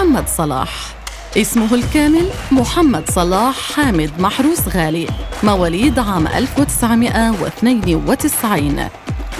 محمد صلاح. اسمه الكامل محمد صلاح حامد محروس غالي. مواليد عام 1992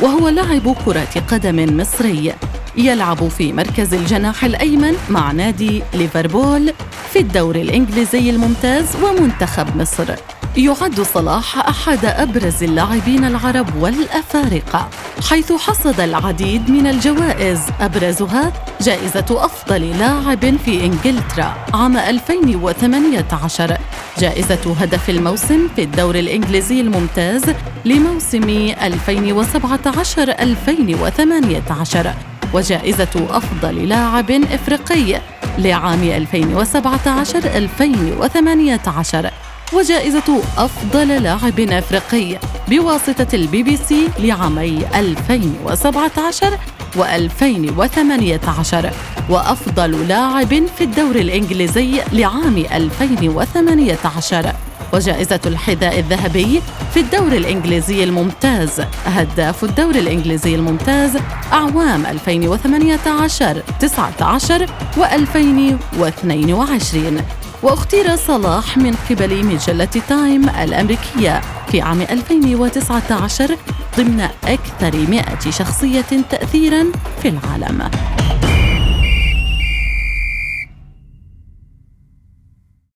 وهو لاعب كرة قدم مصري. يلعب في مركز الجناح الأيمن مع نادي ليفربول في الدوري الإنجليزي الممتاز ومنتخب مصر. يعد صلاح أحد أبرز اللاعبين العرب والأفارقة. حيث حصد العديد من الجوائز أبرزها جائزة أفضل لاعب في إنجلترا عام 2018 جائزة هدف الموسم في الدوري الإنجليزي الممتاز لموسم 2017 2018 وجائزة أفضل لاعب إفريقي لعام 2017 2018 وجائزة أفضل لاعب أفريقي بواسطة البي بي سي لعامي 2017 و2018 وأفضل لاعب في الدوري الإنجليزي لعام 2018 وجائزة الحذاء الذهبي في الدوري الإنجليزي الممتاز هداف الدوري الإنجليزي الممتاز أعوام 2018 19 و2022 واختير صلاح من قبل مجلة تايم الأمريكية في عام 2019 ضمن أكثر 100 شخصية تأثيرا في العالم.